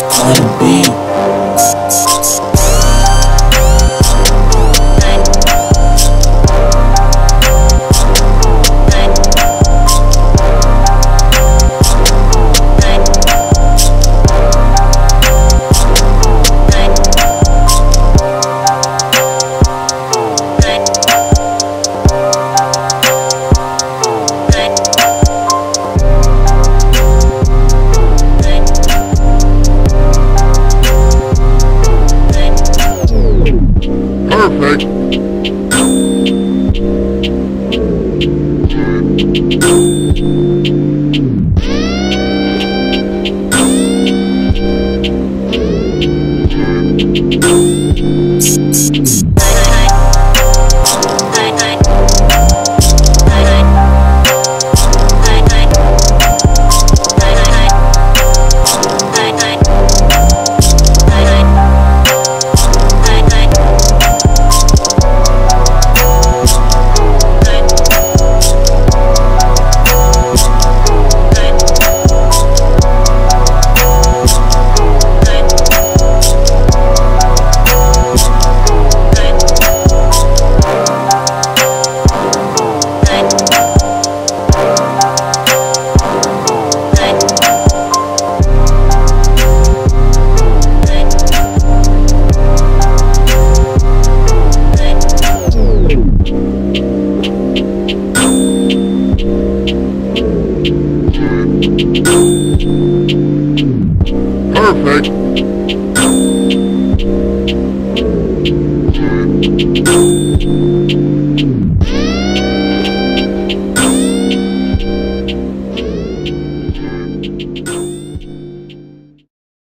i'm be. merge. Thank Perfect.